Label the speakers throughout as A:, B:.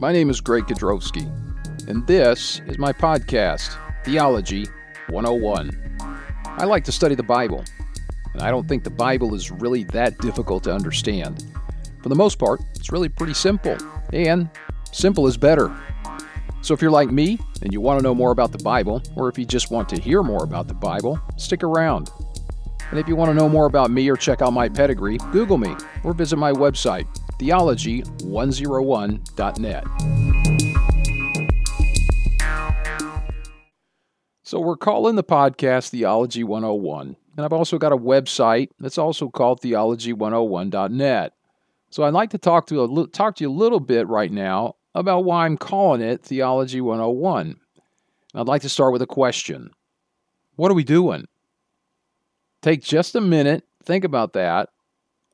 A: My name is Greg Kodrowski, and this is my podcast, Theology 101. I like to study the Bible, and I don't think the Bible is really that difficult to understand. For the most part, it's really pretty simple, and simple is better. So if you're like me and you want to know more about the Bible, or if you just want to hear more about the Bible, stick around. And if you want to know more about me or check out my pedigree, Google me or visit my website, theology101.net. So we're calling the podcast Theology 101, and I've also got a website that's also called theology101.net. So I'd like to talk to a, talk to you a little bit right now about why I'm calling it Theology 101. I'd like to start with a question. What are we doing? Take just a minute, think about that,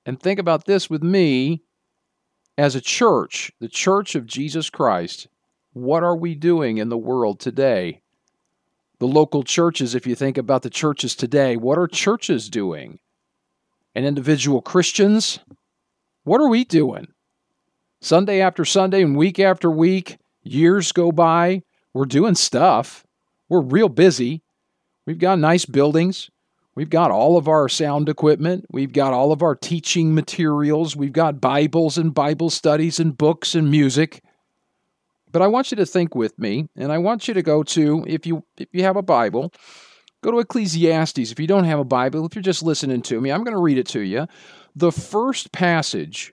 A: and think about this with me as a church, the church of Jesus Christ. What are we doing in the world today? The local churches, if you think about the churches today, what are churches doing? And individual Christians, what are we doing? Sunday after Sunday and week after week, years go by, we're doing stuff. We're real busy. We've got nice buildings. We've got all of our sound equipment. We've got all of our teaching materials. We've got Bibles and Bible studies and books and music. But I want you to think with me, and I want you to go to, if you if you have a Bible, go to Ecclesiastes. If you don't have a Bible, if you're just listening to me, I'm going to read it to you. The first passage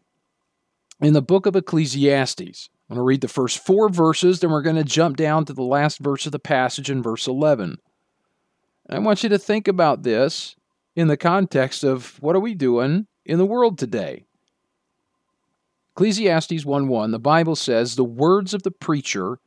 A: in the book of Ecclesiastes. I'm going to read the first four verses, then we're going to jump down to the last verse of the passage in verse 11. I want you to think about this in the context of what are we doing in the world today? Ecclesiastes 1:1 the Bible says the words of the preacher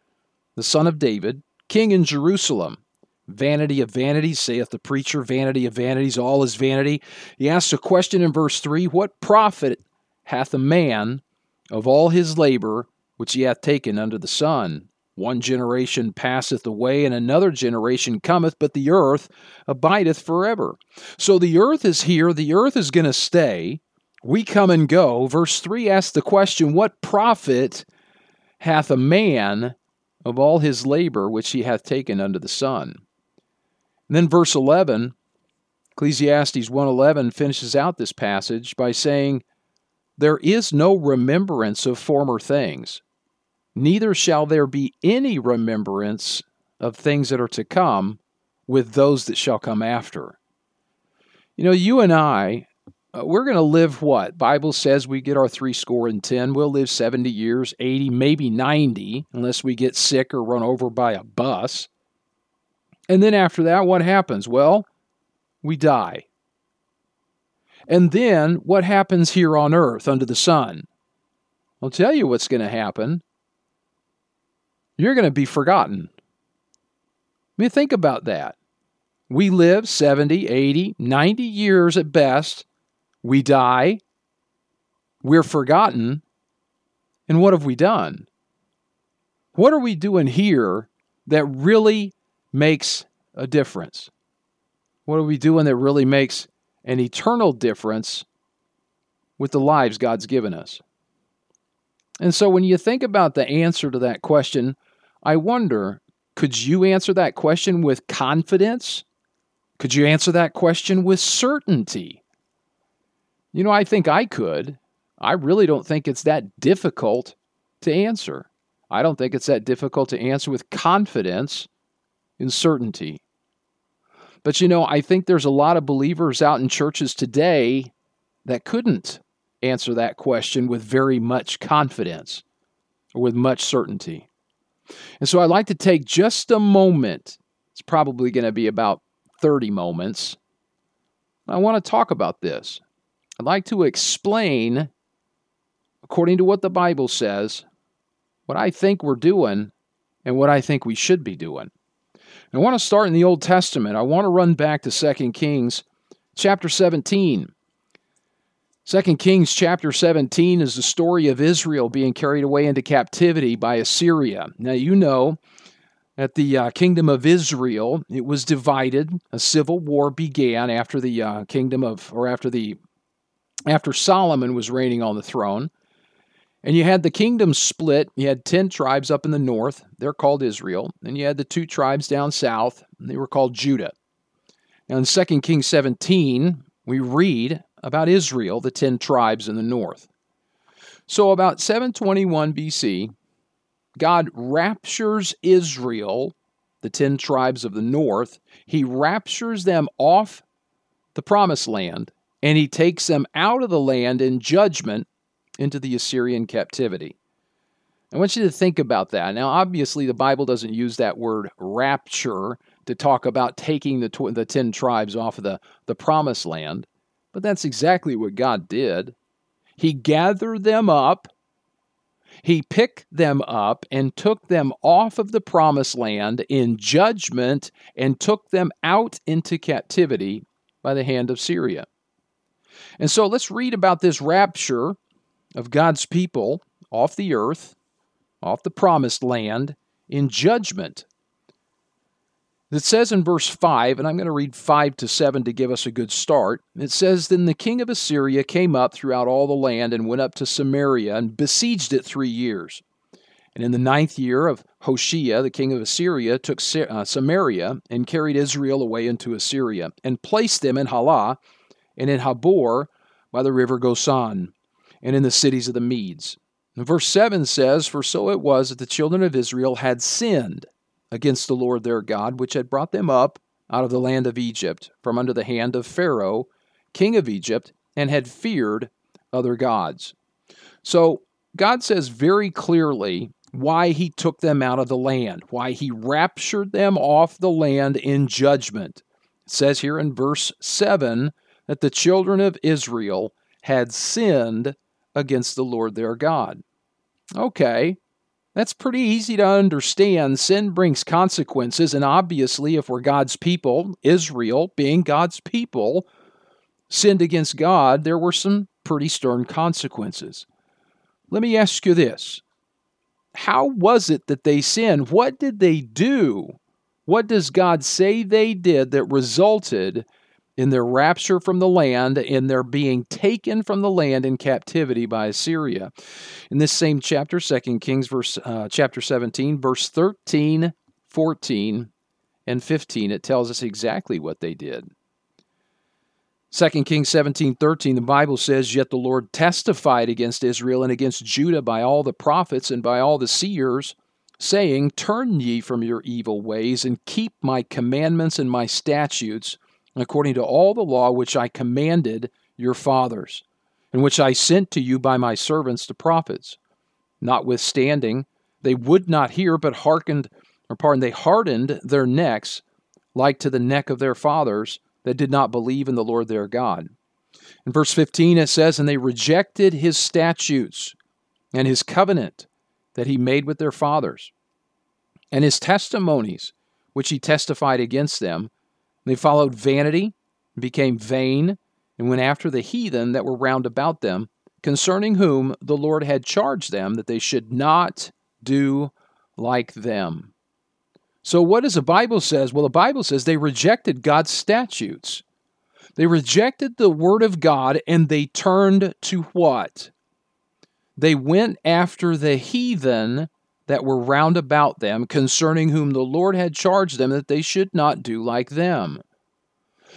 A: the son of David king in Jerusalem vanity of vanities saith the preacher vanity of vanities all is vanity he asks a question in verse 3 what profit hath a man of all his labor which he hath taken under the sun one generation passeth away, and another generation cometh, but the earth abideth forever. So the earth is here, the earth is going to stay. We come and go. Verse 3 asks the question What profit hath a man of all his labor which he hath taken under the sun? And then verse 11, Ecclesiastes 1:11 finishes out this passage by saying, There is no remembrance of former things neither shall there be any remembrance of things that are to come with those that shall come after. You know, you and I, uh, we're going to live what? Bible says we get our three score and ten. We'll live 70 years, 80, maybe 90, unless we get sick or run over by a bus. And then after that, what happens? Well, we die. And then what happens here on earth under the sun? I'll tell you what's going to happen you're going to be forgotten. I mean, think about that. We live 70, 80, 90 years at best. We die. We're forgotten. And what have we done? What are we doing here that really makes a difference? What are we doing that really makes an eternal difference with the lives God's given us? And so when you think about the answer to that question, I wonder could you answer that question with confidence? Could you answer that question with certainty? You know, I think I could. I really don't think it's that difficult to answer. I don't think it's that difficult to answer with confidence and certainty. But you know, I think there's a lot of believers out in churches today that couldn't answer that question with very much confidence or with much certainty. And so I'd like to take just a moment. It's probably going to be about 30 moments. I want to talk about this. I'd like to explain, according to what the Bible says, what I think we're doing and what I think we should be doing. I want to start in the Old Testament. I want to run back to 2 Kings chapter 17. 2 Kings chapter 17 is the story of Israel being carried away into captivity by Assyria. Now, you know that the uh, kingdom of Israel, it was divided. A civil war began after the uh, kingdom of, or after the, after Solomon was reigning on the throne. And you had the kingdom split. You had 10 tribes up in the north. They're called Israel. And you had the two tribes down south. They were called Judah. Now in 2 Kings 17, we read about Israel, the 10 tribes in the north. So about 721 BC, God raptures Israel, the 10 tribes of the north. He raptures them off the promised land and he takes them out of the land in judgment into the Assyrian captivity. I want you to think about that. Now, obviously, the Bible doesn't use that word rapture to talk about taking the, the 10 tribes off of the, the promised land, but that's exactly what God did. He gathered them up, He picked them up and took them off of the promised land in judgment and took them out into captivity by the hand of Syria. And so let's read about this rapture of God's people off the earth, off the promised land, in judgment. It says in verse 5, and I'm going to read 5 to 7 to give us a good start. It says, Then the king of Assyria came up throughout all the land and went up to Samaria and besieged it three years. And in the ninth year of Hoshea, the king of Assyria, took uh, Samaria and carried Israel away into Assyria and placed them in Halah and in Habor by the river Gozan and in the cities of the Medes. And verse 7 says, For so it was that the children of Israel had sinned against the Lord their God, which had brought them up out of the land of Egypt from under the hand of Pharaoh, king of Egypt, and had feared other gods. So God says very clearly why he took them out of the land, why he raptured them off the land in judgment. It says here in verse 7 that the children of Israel had sinned against the Lord their God. Okay, that's pretty easy to understand. Sin brings consequences, and obviously, if we're God's people, Israel being God's people, sinned against God, there were some pretty stern consequences. Let me ask you this How was it that they sinned? What did they do? What does God say they did that resulted in their rapture from the land, in their being taken from the land in captivity by Assyria. In this same chapter, 2 Kings, verse uh, chapter 17, verse 13, 14, and 15, it tells us exactly what they did. 2 Kings 17, 13, the Bible says, Yet the Lord testified against Israel and against Judah by all the prophets and by all the seers, saying, Turn ye from your evil ways and keep my commandments and my statutes according to all the law which I commanded your fathers, and which I sent to you by my servants the prophets. Notwithstanding, they would not hear, but hearkened, or pardon, they hardened their necks like to the neck of their fathers that did not believe in the Lord their God. In verse 15 it says, And they rejected his statutes and his covenant that he made with their fathers, and his testimonies which he testified against them, they followed vanity, became vain, and went after the heathen that were round about them, concerning whom the Lord had charged them that they should not do like them. So, what does the Bible says? Well, the Bible says they rejected God's statutes. They rejected the word of God and they turned to what? They went after the heathen that were round about them, concerning whom the Lord had charged them that they should not do like them.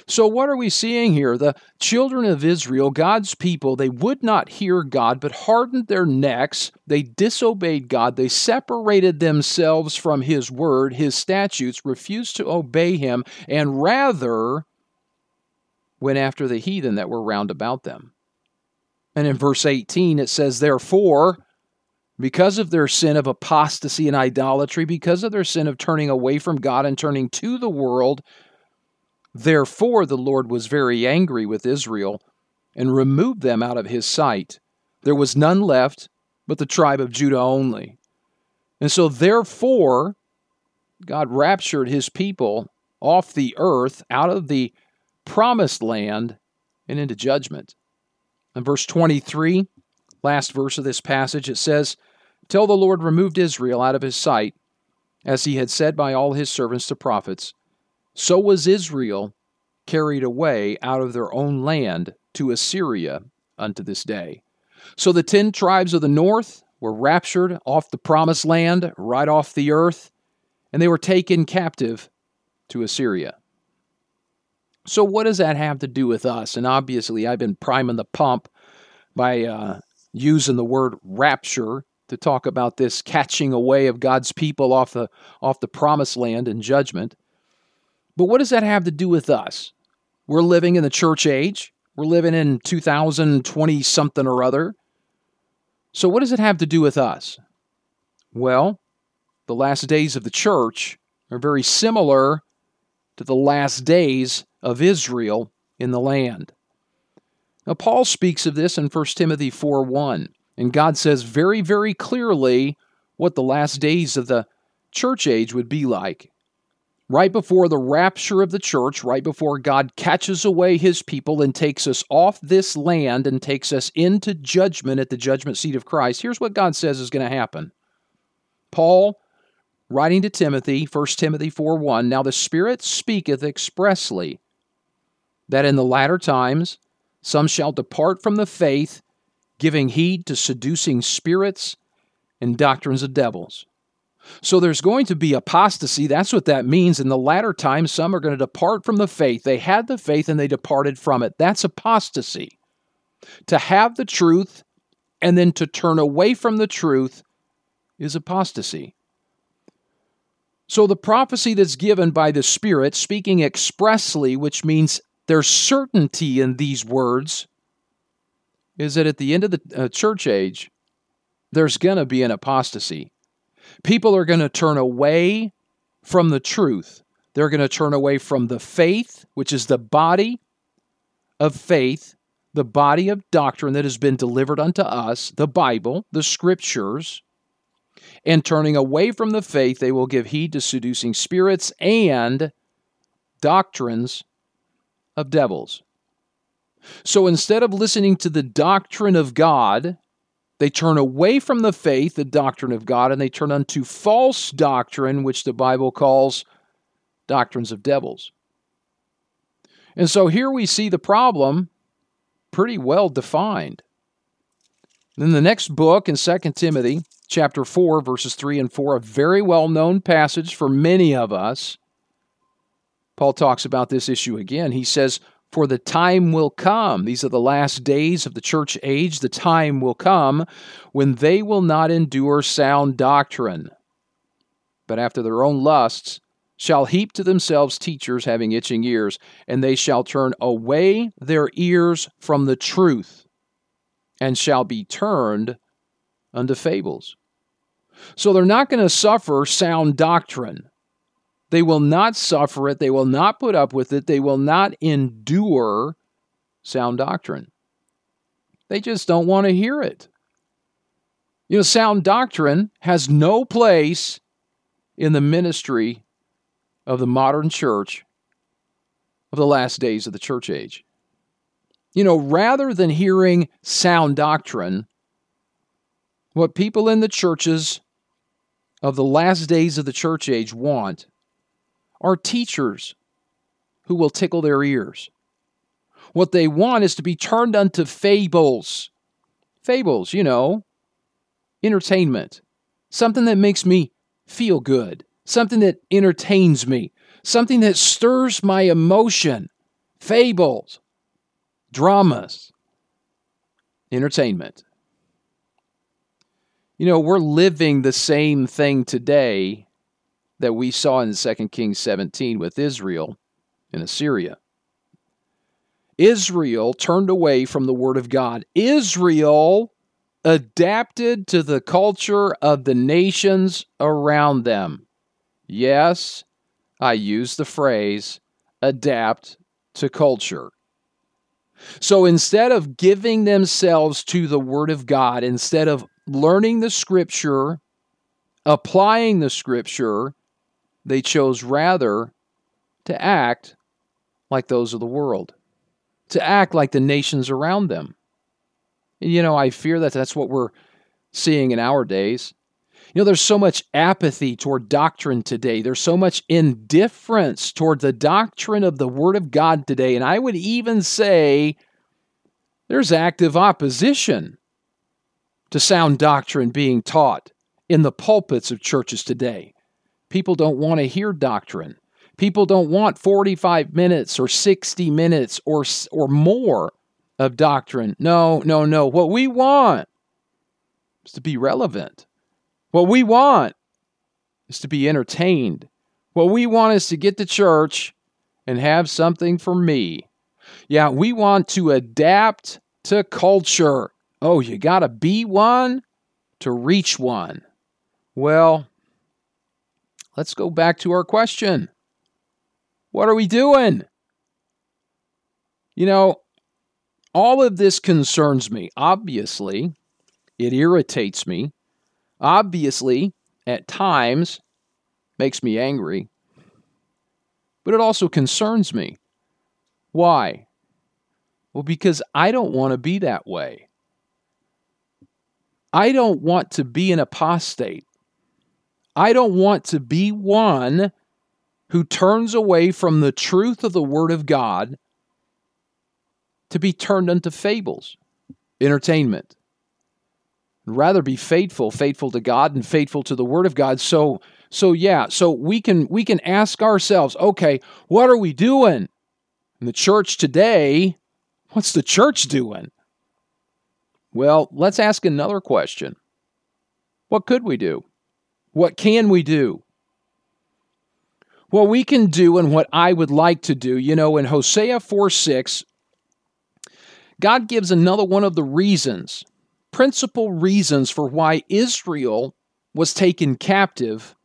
A: So, what are we seeing here? The children of Israel, God's people, they would not hear God, but hardened their necks. They disobeyed God. They separated themselves from His word, His statutes, refused to obey Him, and rather went after the heathen that were round about them. And in verse 18, it says, Therefore, because of their sin of apostasy and idolatry, because of their sin of turning away from God and turning to the world. Therefore, the Lord was very angry with Israel and removed them out of his sight. There was none left but the tribe of Judah only. And so, therefore, God raptured his people off the earth, out of the promised land, and into judgment. In verse 23, last verse of this passage, it says, Till the Lord removed Israel out of his sight, as he had said by all his servants the prophets, so was Israel carried away out of their own land to Assyria unto this day. So the ten tribes of the north were raptured off the promised land, right off the earth, and they were taken captive to Assyria. So, what does that have to do with us? And obviously, I've been priming the pump by uh, using the word rapture to talk about this catching away of God's people off the, off the promised land and judgment. But what does that have to do with us? We're living in the church age. We're living in 2020 something or other. So, what does it have to do with us? Well, the last days of the church are very similar to the last days of Israel in the land. Now, Paul speaks of this in 1 Timothy 4 1, and God says very, very clearly what the last days of the church age would be like. Right before the rapture of the church, right before God catches away his people and takes us off this land and takes us into judgment at the judgment seat of Christ, here's what God says is going to happen. Paul writing to Timothy, 1 Timothy 4 1, Now the Spirit speaketh expressly that in the latter times some shall depart from the faith, giving heed to seducing spirits and doctrines of devils. So there's going to be apostasy. That's what that means. In the latter times, some are going to depart from the faith. They had the faith and they departed from it. That's apostasy. To have the truth and then to turn away from the truth is apostasy. So the prophecy that's given by the Spirit, speaking expressly, which means there's certainty in these words, is that at the end of the uh, church age, there's going to be an apostasy. People are going to turn away from the truth. They're going to turn away from the faith, which is the body of faith, the body of doctrine that has been delivered unto us, the Bible, the scriptures, and turning away from the faith, they will give heed to seducing spirits and doctrines of devils. So instead of listening to the doctrine of God, they turn away from the faith, the doctrine of God, and they turn unto false doctrine, which the Bible calls doctrines of devils. And so here we see the problem pretty well defined. Then the next book in 2 Timothy, chapter 4, verses 3 and 4, a very well known passage for many of us. Paul talks about this issue again. He says, For the time will come, these are the last days of the church age, the time will come when they will not endure sound doctrine, but after their own lusts shall heap to themselves teachers having itching ears, and they shall turn away their ears from the truth and shall be turned unto fables. So they're not going to suffer sound doctrine. They will not suffer it. They will not put up with it. They will not endure sound doctrine. They just don't want to hear it. You know, sound doctrine has no place in the ministry of the modern church of the last days of the church age. You know, rather than hearing sound doctrine, what people in the churches of the last days of the church age want are teachers who will tickle their ears. What they want is to be turned unto fables. Fables, you know, entertainment, something that makes me feel good, something that entertains me, something that stirs my emotion. Fables dramas, entertainment. You know, we're living the same thing today that we saw in 2 Kings 17 with Israel and Assyria. Israel turned away from the Word of God. Israel adapted to the culture of the nations around them. Yes, I use the phrase adapt to culture. So instead of giving themselves to the Word of God, instead of learning the Scripture, applying the Scripture, they chose rather to act like those of the world, to act like the nations around them. And, you know, I fear that that's what we're seeing in our days. You know, there's so much apathy toward doctrine today. There's so much indifference toward the doctrine of the Word of God today. And I would even say there's active opposition to sound doctrine being taught in the pulpits of churches today. People don't want to hear doctrine. People don't want 45 minutes or 60 minutes or, or more of doctrine. No, no, no. What we want is to be relevant. What we want is to be entertained. What we want is to get to church and have something for me. Yeah, we want to adapt to culture. Oh, you got to be one to reach one. Well, let's go back to our question. What are we doing? You know, all of this concerns me. Obviously, it irritates me. Obviously, at times, makes me angry. But it also concerns me. Why? Well, because I don't want to be that way. I don't want to be an apostate. I don't want to be one who turns away from the truth of the Word of God to be turned unto fables, entertainment. rather be faithful, faithful to God and faithful to the Word of God. So, so yeah, so we can we can ask ourselves, okay, what are we doing in the church today? What's the church doing? Well, let's ask another question. What could we do? What can we do? What we can do and what I would like to do, you know, in Hosea 4 6, God gives another one of the reasons, principal reasons for why Israel was taken captive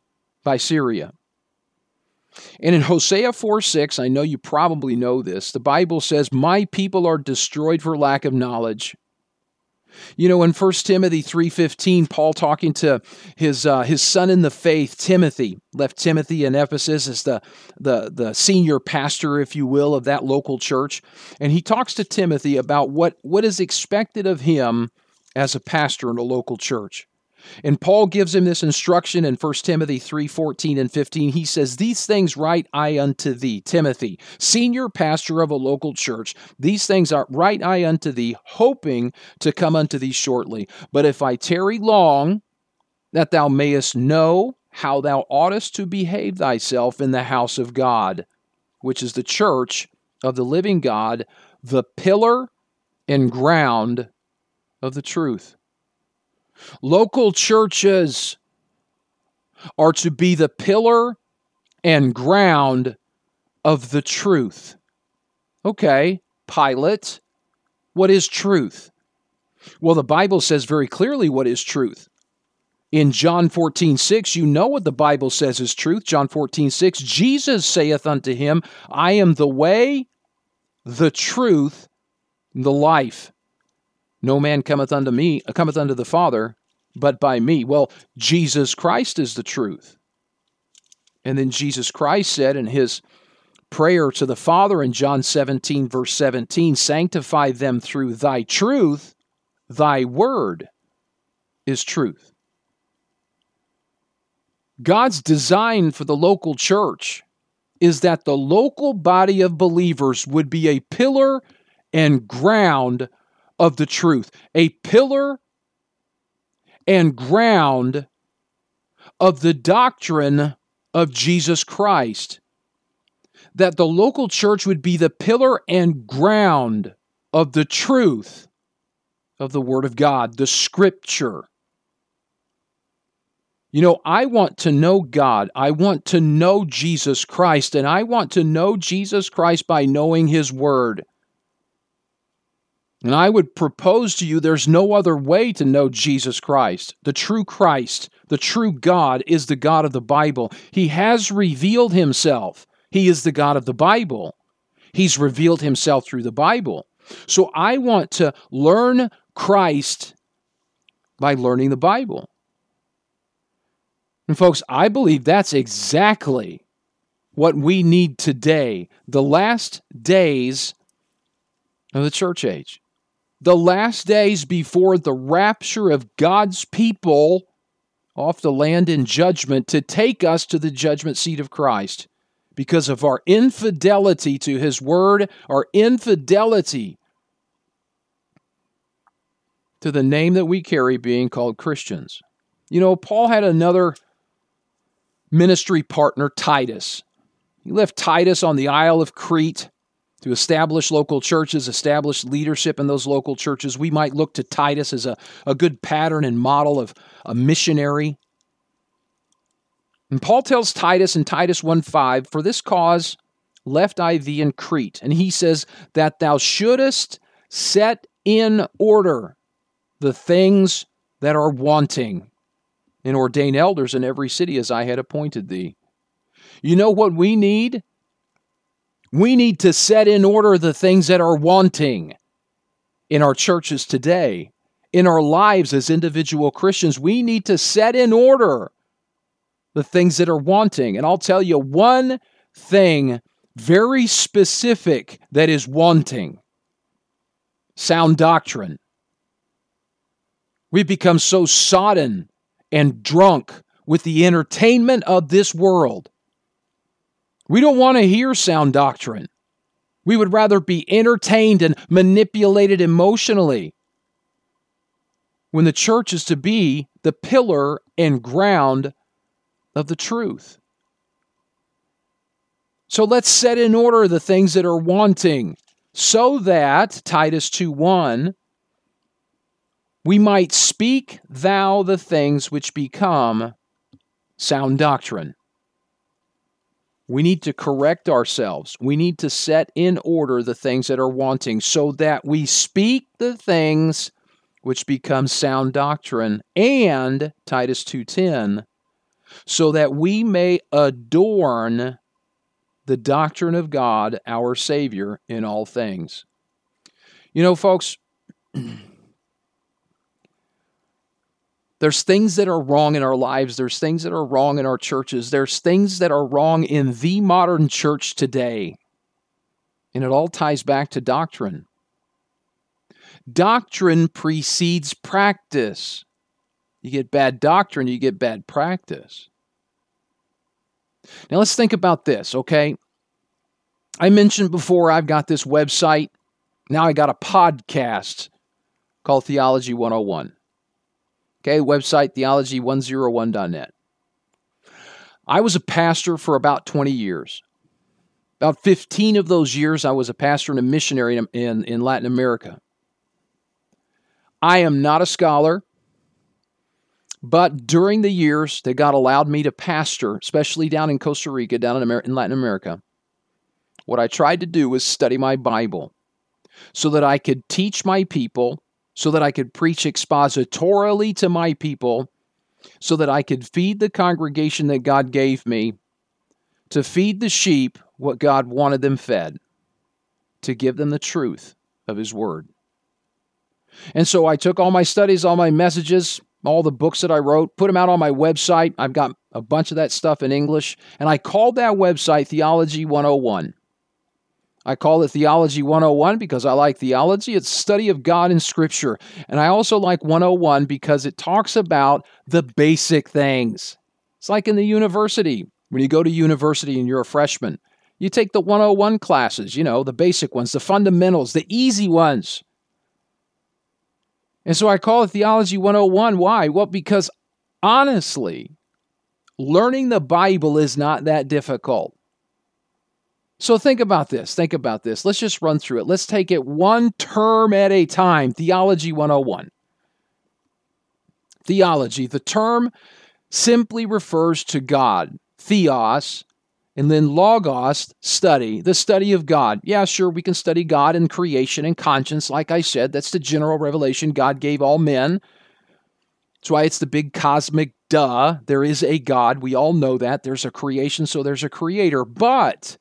A: by Syria. And in Hosea 4 6, I know you probably know this, the Bible says, My people are destroyed for lack of knowledge. You know, in 1 Timothy 3.15, Paul talking to his, uh, his son in the faith, Timothy, left Timothy in Ephesus as the, the, the senior pastor, if you will, of that local church. And he talks to Timothy about what, what is expected of him as a pastor in a local church. And Paul gives him this instruction in 1 Timothy 3 14 and 15. He says, These things write I unto thee, Timothy, senior pastor of a local church. These things are write I unto thee, hoping to come unto thee shortly. But if I tarry long, that thou mayest know how thou oughtest to behave thyself in the house of God, which is the church of the living God, the pillar and ground of the truth. Local churches are to be the pillar and ground of the truth. Okay, Pilate, what is truth? Well, the Bible says very clearly what is truth. In John 14, 6, you know what the Bible says is truth. John 14, 6, Jesus saith unto him, I am the way, the truth, the life. No man cometh unto me, uh, cometh unto the Father, but by me. Well, Jesus Christ is the truth. And then Jesus Christ said in his prayer to the Father in John 17, verse 17, Sanctify them through thy truth, thy word is truth. God's design for the local church is that the local body of believers would be a pillar and ground of the truth, a pillar and ground of the doctrine of Jesus Christ. That the local church would be the pillar and ground of the truth of the Word of God, the Scripture. You know, I want to know God. I want to know Jesus Christ, and I want to know Jesus Christ by knowing His Word. And I would propose to you there's no other way to know Jesus Christ. The true Christ, the true God, is the God of the Bible. He has revealed himself. He is the God of the Bible. He's revealed himself through the Bible. So I want to learn Christ by learning the Bible. And folks, I believe that's exactly what we need today, the last days of the church age the last days before the rapture of God's people off the land in judgment to take us to the judgment seat of Christ because of our infidelity to His Word, our infidelity to the name that we carry being called Christians. You know, Paul had another ministry partner, Titus. He left Titus on the Isle of Crete to establish local churches, establish leadership in those local churches. We might look to Titus as a, a good pattern and model of a missionary. And Paul tells Titus in Titus 1:5, For this cause left I thee in Crete. And he says, That thou shouldest set in order the things that are wanting, and ordain elders in every city as I had appointed thee. You know what we need? We need to set in order the things that are wanting in our churches today, in our lives as individual Christians. We need to set in order the things that are wanting. And I'll tell you one thing very specific that is wanting sound doctrine. We've become so sodden and drunk with the entertainment of this world we don't want to hear sound doctrine. We would rather be entertained and manipulated emotionally. When the church is to be the pillar and ground of the truth. So let's set in order the things that are wanting so that, Titus 2 1, we might speak thou the things which become sound doctrine. We need to correct ourselves. We need to set in order the things that are wanting so that we speak the things which become sound doctrine and Titus 2:10 so that we may adorn the doctrine of God our savior in all things. You know folks, There's things that are wrong in our lives. There's things that are wrong in our churches. There's things that are wrong in the modern church today. And it all ties back to doctrine. Doctrine precedes practice. You get bad doctrine, you get bad practice. Now let's think about this, okay? I mentioned before I've got this website. Now I got a podcast called Theology 101. Okay, website theology101.net. I was a pastor for about 20 years. About 15 of those years, I was a pastor and a missionary in, in, in Latin America. I am not a scholar, but during the years that God allowed me to pastor, especially down in Costa Rica, down in, Amer- in Latin America, what I tried to do was study my Bible so that I could teach my people so that I could preach expositorily to my people, so that I could feed the congregation that God gave me, to feed the sheep what God wanted them fed, to give them the truth of His Word. And so I took all my studies, all my messages, all the books that I wrote, put them out on my website. I've got a bunch of that stuff in English, and I called that website Theology 101. I call it Theology 101 because I like theology. It's study of God in Scripture. And I also like 101 because it talks about the basic things. It's like in the university. When you go to university and you're a freshman, you take the 101 classes, you know, the basic ones, the fundamentals, the easy ones. And so I call it Theology 101. Why? Well, because honestly, learning the Bible is not that difficult. So think about this. Think about this. Let's just run through it. Let's take it one term at a time. Theology 101. Theology, the term simply refers to God, theos, and then logos, study, the study of God. Yeah, sure, we can study God and creation and conscience. Like I said, that's the general revelation God gave all men. That's why it's the big cosmic duh. There is a God. We all know that. There's a creation, so there's a creator. But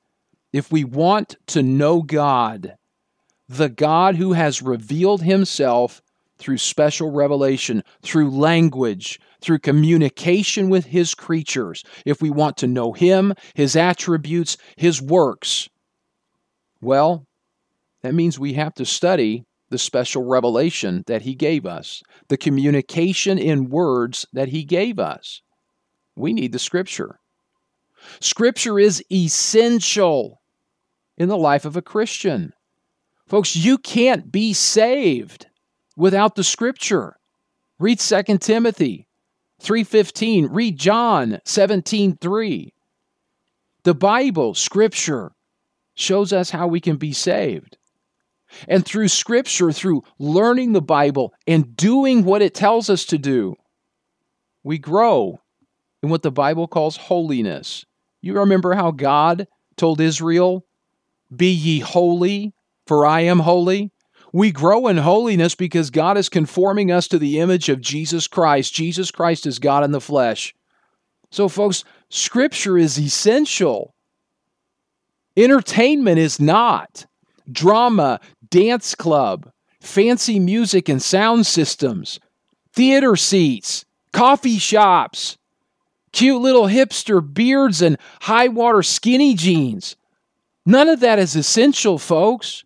A: if we want to know God, the God who has revealed himself through special revelation, through language, through communication with his creatures, if we want to know him, his attributes, his works, well, that means we have to study the special revelation that he gave us, the communication in words that he gave us. We need the scripture. Scripture is essential in the life of a Christian. Folks, you can't be saved without the scripture. Read 2 Timothy 3:15, read John 17:3. The Bible, scripture shows us how we can be saved. And through scripture, through learning the Bible and doing what it tells us to do, we grow in what the Bible calls holiness. You remember how God told Israel, Be ye holy, for I am holy? We grow in holiness because God is conforming us to the image of Jesus Christ. Jesus Christ is God in the flesh. So, folks, Scripture is essential. Entertainment is not. Drama, dance club, fancy music and sound systems, theater seats, coffee shops, cute little hipster beards and high water skinny jeans. None of that is essential, folks.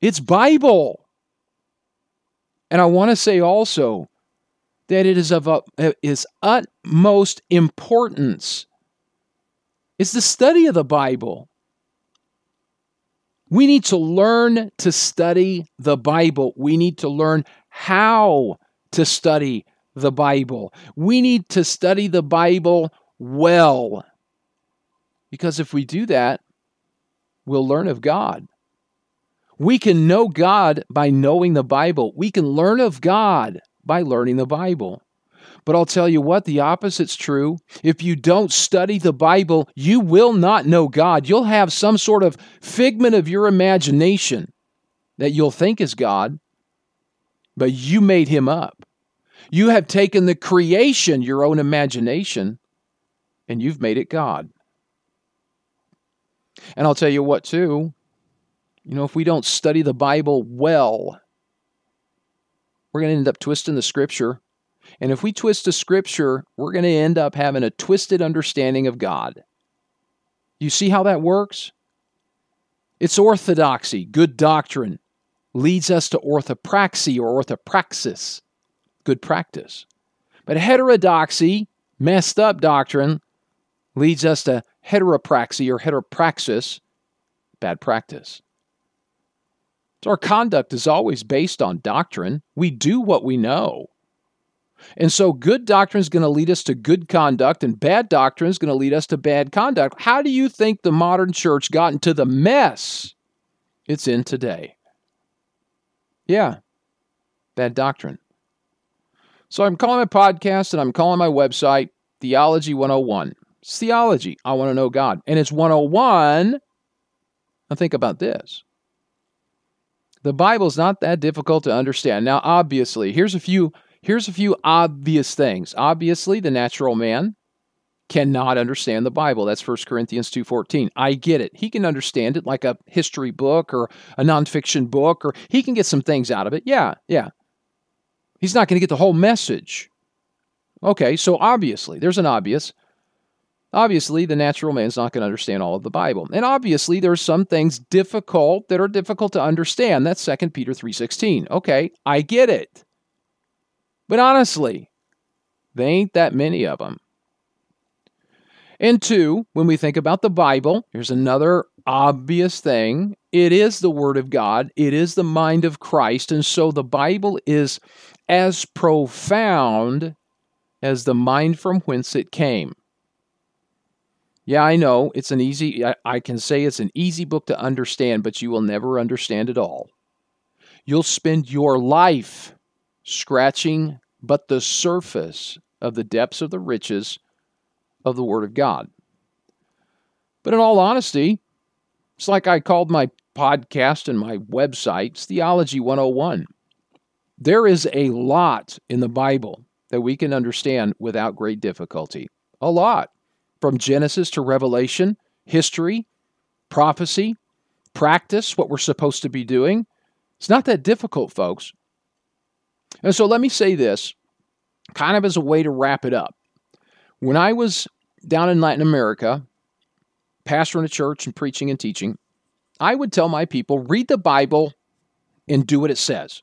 A: It's Bible. And I want to say also that it is of is utmost importance. It's the study of the Bible. We need to learn to study the Bible. We need to learn how to study the Bible. We need to study the Bible well. Because if we do that, we'll learn of God. We can know God by knowing the Bible. We can learn of God by learning the Bible. But I'll tell you what, the opposite's true. If you don't study the Bible, you will not know God. You'll have some sort of figment of your imagination that you'll think is God, but you made him up. You have taken the creation, your own imagination, and you've made it God. And I'll tell you what, too. You know, if we don't study the Bible well, we're going to end up twisting the scripture. And if we twist the scripture, we're going to end up having a twisted understanding of God. You see how that works? It's orthodoxy, good doctrine, leads us to orthopraxy or orthopraxis, good practice. But heterodoxy, messed up doctrine, leads us to heteropraxy or heteropraxis, bad practice. So our conduct is always based on doctrine. We do what we know. And so good doctrine is going to lead us to good conduct, and bad doctrine is going to lead us to bad conduct. How do you think the modern church got into the mess it's in today? Yeah, bad doctrine. So I'm calling my podcast and I'm calling my website Theology 101. It's theology. I want to know God. And it's 101. Now think about this the Bible's not that difficult to understand. Now, obviously, here's a few here's a few obvious things. Obviously, the natural man cannot understand the Bible. That's 1 Corinthians 2:14. I get it. He can understand it like a history book or a nonfiction book, or he can get some things out of it. Yeah, yeah. He's not going to get the whole message. Okay, so obviously, there's an obvious. Obviously, the natural man is not going to understand all of the Bible. And obviously, there are some things difficult that are difficult to understand. That's 2 Peter 3:16. Okay, I get it. But honestly, there ain't that many of them. And two, when we think about the Bible, here's another obvious thing. It is the Word of God, it is the mind of Christ. And so the Bible is as profound as the mind from whence it came. Yeah, I know it's an easy, I, I can say it's an easy book to understand, but you will never understand it all. You'll spend your life scratching but the surface of the depths of the riches of the Word of God. But in all honesty, it's like I called my podcast and my website, Theology 101. There is a lot in the Bible that we can understand without great difficulty. A lot from Genesis to Revelation, history, prophecy, practice, what we're supposed to be doing. It's not that difficult, folks. And so let me say this kind of as a way to wrap it up. When I was down in Latin America, pastoring a church and preaching and teaching, I would tell my people read the Bible and do what it says.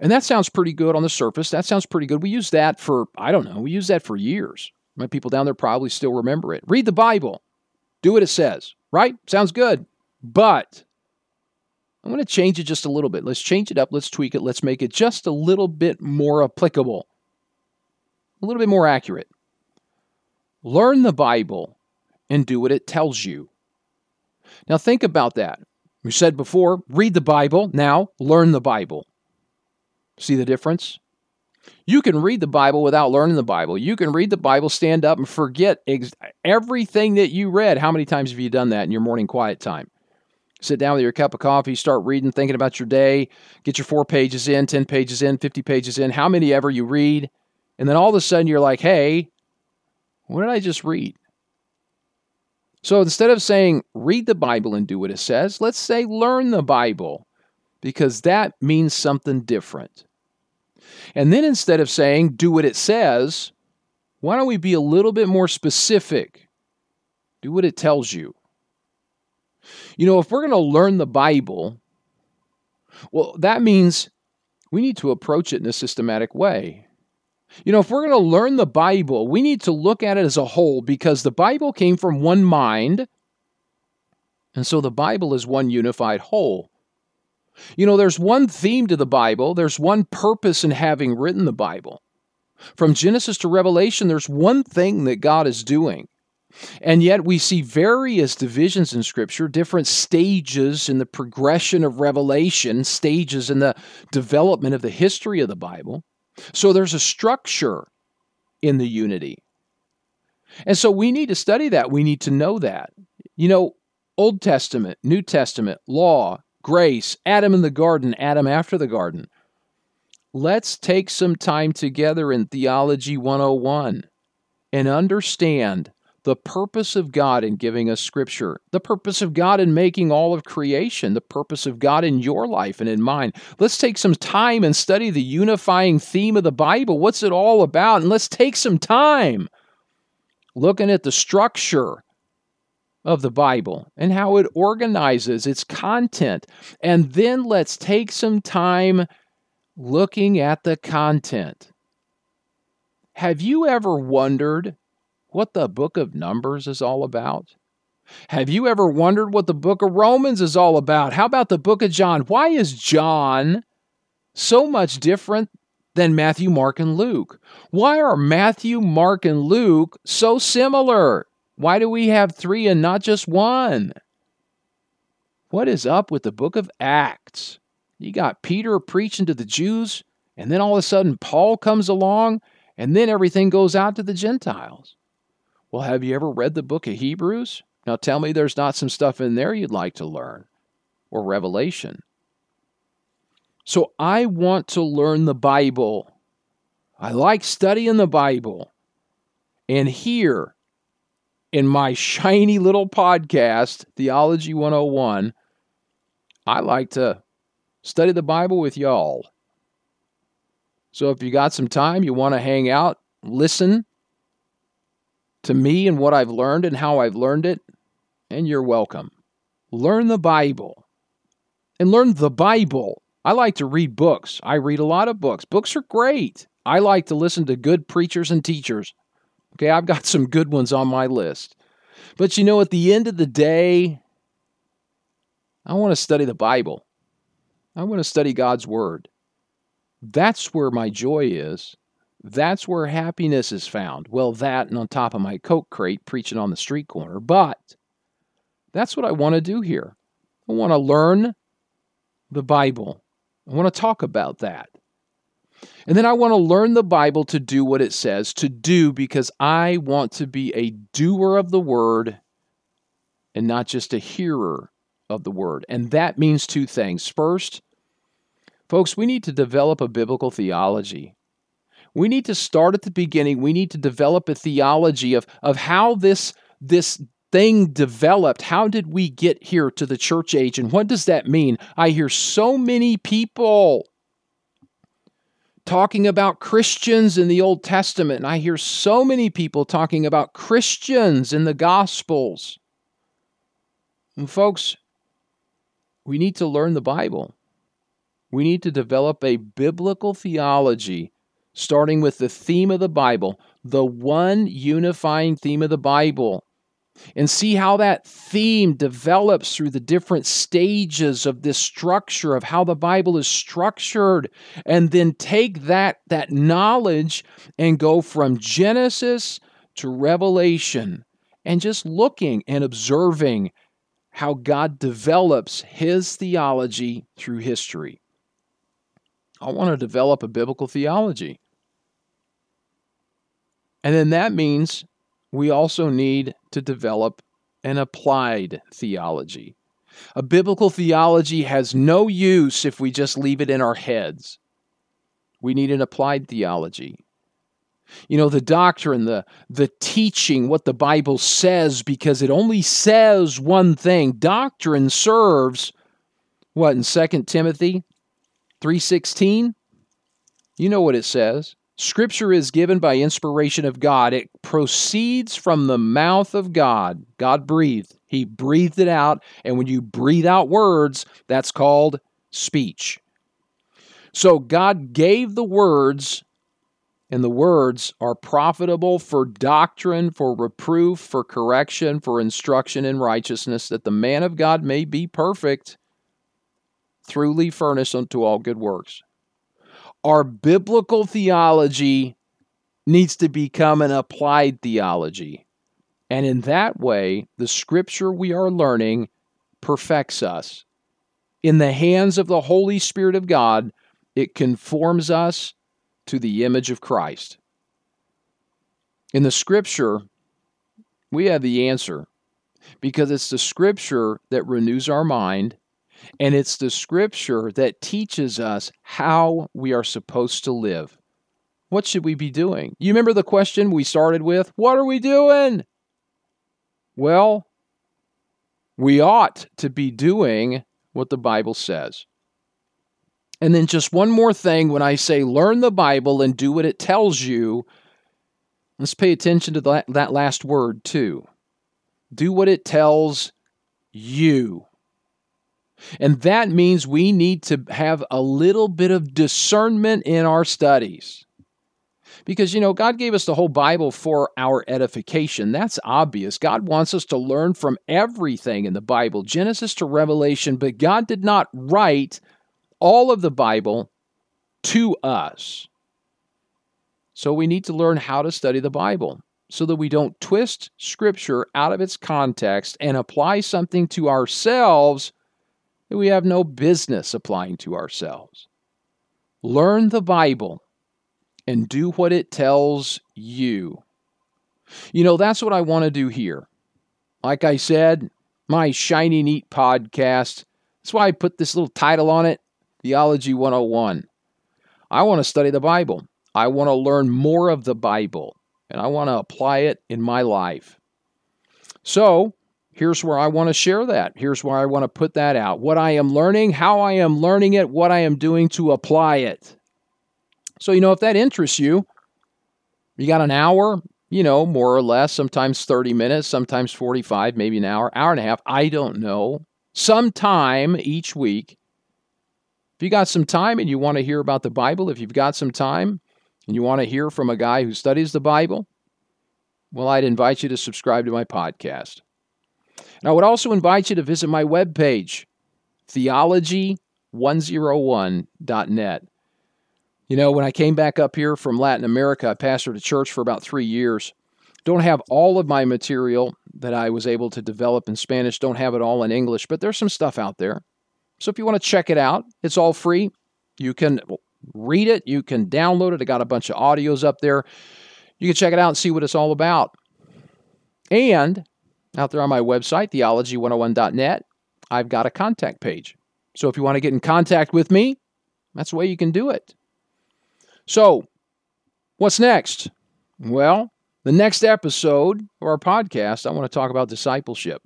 A: And that sounds pretty good on the surface. That sounds pretty good. We use that for, I don't know, we use that for years. My people down there probably still remember it. Read the Bible, do what it says, right? Sounds good. But I'm going to change it just a little bit. Let's change it up. Let's tweak it. Let's make it just a little bit more applicable, a little bit more accurate. Learn the Bible and do what it tells you. Now, think about that. We said before read the Bible. Now, learn the Bible. See the difference? You can read the Bible without learning the Bible. You can read the Bible, stand up, and forget ex- everything that you read. How many times have you done that in your morning quiet time? Sit down with your cup of coffee, start reading, thinking about your day, get your four pages in, 10 pages in, 50 pages in, how many ever you read. And then all of a sudden you're like, hey, what did I just read? So instead of saying read the Bible and do what it says, let's say learn the Bible because that means something different. And then instead of saying do what it says, why don't we be a little bit more specific? Do what it tells you. You know, if we're going to learn the Bible, well, that means we need to approach it in a systematic way. You know, if we're going to learn the Bible, we need to look at it as a whole because the Bible came from one mind. And so the Bible is one unified whole. You know, there's one theme to the Bible, there's one purpose in having written the Bible. From Genesis to Revelation, there's one thing that God is doing. And yet we see various divisions in Scripture, different stages in the progression of revelation, stages in the development of the history of the Bible. So there's a structure in the unity. And so we need to study that. We need to know that. You know, Old Testament, New Testament, law, grace, Adam in the garden, Adam after the garden. Let's take some time together in Theology 101 and understand the purpose of God in giving us Scripture, the purpose of God in making all of creation, the purpose of God in your life and in mine. Let's take some time and study the unifying theme of the Bible. What's it all about? And let's take some time looking at the structure of the Bible and how it organizes its content. And then let's take some time looking at the content. Have you ever wondered what the book of Numbers is all about? Have you ever wondered what the book of Romans is all about? How about the book of John? Why is John so much different than Matthew, Mark, and Luke? Why are Matthew, Mark, and Luke so similar? Why do we have three and not just one? What is up with the book of Acts? You got Peter preaching to the Jews, and then all of a sudden Paul comes along, and then everything goes out to the Gentiles. Well, have you ever read the book of Hebrews? Now tell me there's not some stuff in there you'd like to learn, or Revelation. So I want to learn the Bible. I like studying the Bible. And here, in my shiny little podcast, Theology 101, I like to study the Bible with y'all. So if you got some time, you want to hang out, listen to me and what I've learned and how I've learned it, and you're welcome. Learn the Bible and learn the Bible. I like to read books. I read a lot of books. Books are great. I like to listen to good preachers and teachers. Okay, I've got some good ones on my list. But you know, at the end of the day, I want to study the Bible. I want to study God's Word. That's where my joy is. That's where happiness is found. Well, that and on top of my Coke crate preaching on the street corner. But that's what I want to do here. I want to learn the Bible. I want to talk about that. And then I want to learn the Bible to do what it says to do because I want to be a doer of the word and not just a hearer of the word. And that means two things. First, folks, we need to develop a biblical theology. We need to start at the beginning. We need to develop a theology of, of how this, this thing developed. How did we get here to the church age? And what does that mean? I hear so many people talking about Christians in the Old Testament. And I hear so many people talking about Christians in the Gospels. And folks, we need to learn the Bible. We need to develop a biblical theology, starting with the theme of the Bible, the one unifying theme of the Bible. And see how that theme develops through the different stages of this structure of how the Bible is structured and then take that that knowledge and go from Genesis to Revelation and just looking and observing how God develops his theology through history. I want to develop a biblical theology. And then that means we also need to develop an applied theology. A biblical theology has no use if we just leave it in our heads. We need an applied theology. You know, the doctrine, the, the teaching, what the Bible says, because it only says one thing. Doctrine serves what in 2 Timothy 3:16? You know what it says. Scripture is given by inspiration of God. It proceeds from the mouth of God. God breathed. He breathed it out. And when you breathe out words, that's called speech. So God gave the words, and the words are profitable for doctrine, for reproof, for correction, for instruction in righteousness, that the man of God may be perfect, truly furnished unto all good works our biblical theology needs to become an applied theology. And in that way, the scripture we are learning perfects us. In the hands of the Holy Spirit of God, it conforms us to the image of Christ. In the scripture, we have the answer because it's the scripture that renews our mind and it's the scripture that teaches us how we are supposed to live. What should we be doing? You remember the question we started with? What are we doing? Well, we ought to be doing what the Bible says. And then just one more thing when I say learn the Bible and do what it tells you, let's pay attention to that, that last word too. Do what it tells you. And that means we need to have a little bit of discernment in our studies. Because, you know, God gave us the whole Bible for our edification. That's obvious. God wants us to learn from everything in the Bible, Genesis to Revelation, but God did not write all of the Bible to us. So we need to learn how to study the Bible so that we don't twist Scripture out of its context and apply something to ourselves that we have no business applying to ourselves. Learn the Bible and do what it tells you. You know, that's what I want to do here. Like I said, my Shiny Neat podcast. That's why I put this little title on it Theology 101. I want to study the Bible. I want to learn more of the Bible, and I want to apply it in my life. So, Here's where I want to share that. Here's where I want to put that out. What I am learning, how I am learning it, what I am doing to apply it. So, you know, if that interests you, you got an hour, you know, more or less, sometimes 30 minutes, sometimes 45, maybe an hour, hour and a half. I don't know. Sometime each week. If you got some time and you want to hear about the Bible, if you've got some time and you want to hear from a guy who studies the Bible, well, I'd invite you to subscribe to my podcast. I would also invite you to visit my webpage, theology101.net. You know, when I came back up here from Latin America, I pastored a church for about three years. Don't have all of my material that I was able to develop in Spanish, don't have it all in English, but there's some stuff out there. So if you want to check it out, it's all free. You can read it, you can download it. I got a bunch of audios up there. You can check it out and see what it's all about. And out there on my website, theology101.net, I've got a contact page. So if you want to get in contact with me, that's the way you can do it. So, what's next? Well, the next episode of our podcast, I want to talk about discipleship.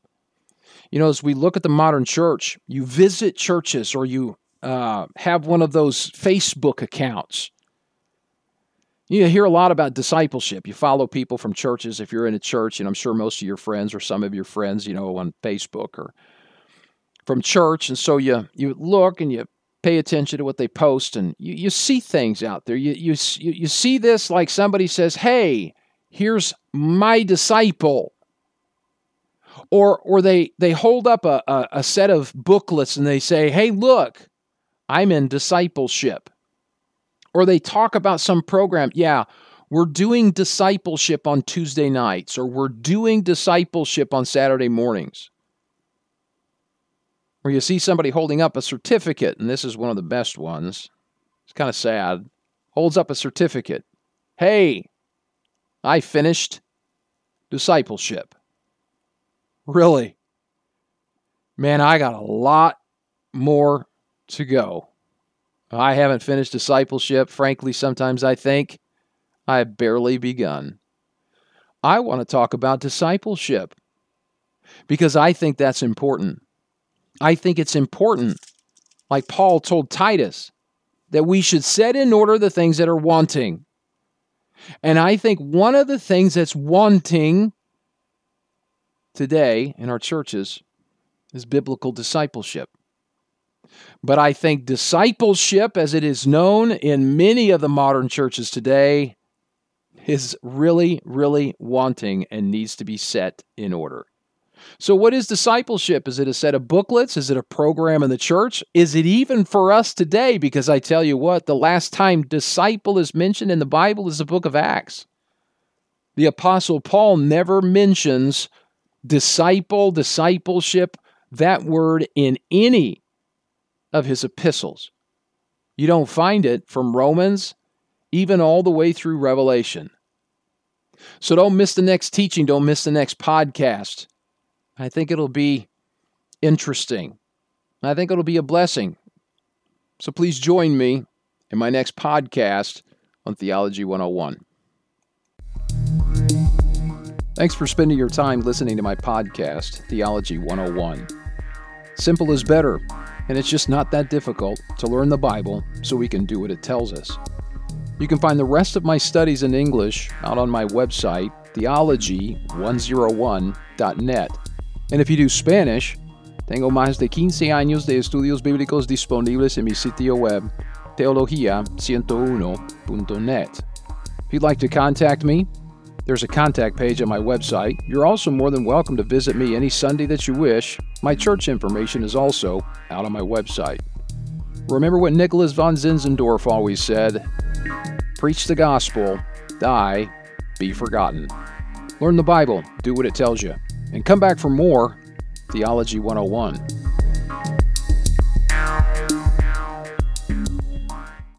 A: You know, as we look at the modern church, you visit churches or you uh, have one of those Facebook accounts you hear a lot about discipleship. You follow people from churches if you're in a church, and I'm sure most of your friends or some of your friends, you know, on Facebook or from church. And so you you look and you pay attention to what they post, and you, you see things out there. You, you you see this like somebody says, "Hey, here's my disciple." Or, or they, they hold up a, a, a set of booklets and they say, hey, look, I'm in discipleship. Or they talk about some program. Yeah, we're doing discipleship on Tuesday nights, or we're doing discipleship on Saturday mornings. Or you see somebody holding up a certificate, and this is one of the best ones. It's kind of sad. Holds up a certificate. Hey, I finished discipleship. Really? Man, I got a lot more to go. I haven't finished discipleship. Frankly, sometimes I think I have barely begun. I want to talk about discipleship because I think that's important. I think it's important, like Paul told Titus, that we should set in order the things that are wanting. And I think one of the things that's wanting today in our churches is biblical discipleship. But I think discipleship, as it is known in many of the modern churches today, is really, really wanting and needs to be set in order. So, what is discipleship? Is it a set of booklets? Is it a program in the church? Is it even for us today? Because I tell you what, the last time disciple is mentioned in the Bible is the book of Acts. The Apostle Paul never mentions disciple, discipleship, that word in any of his epistles. You don't find it from Romans, even all the way through Revelation. So don't miss the next teaching, don't miss the next podcast. I think it'll be interesting. I think it'll be a blessing. So please join me in my next podcast on Theology 101. Thanks for spending your time listening to my podcast, Theology 101. Simple is better, and it's just not that difficult to learn the Bible so we can do what it tells us. You can find the rest of my studies in English out on my website, theology101.net. And if you do Spanish, tengo más de 15 años de estudios bíblicos disponibles en mi sitio web, teología101.net. If you'd like to contact me, there's a contact page on my website. You're also more than welcome to visit me any Sunday that you wish. My church information is also out on my website. Remember what Nicholas von Zinzendorf always said preach the gospel, die, be forgotten. Learn the Bible, do what it tells you and come back for more Theology 101.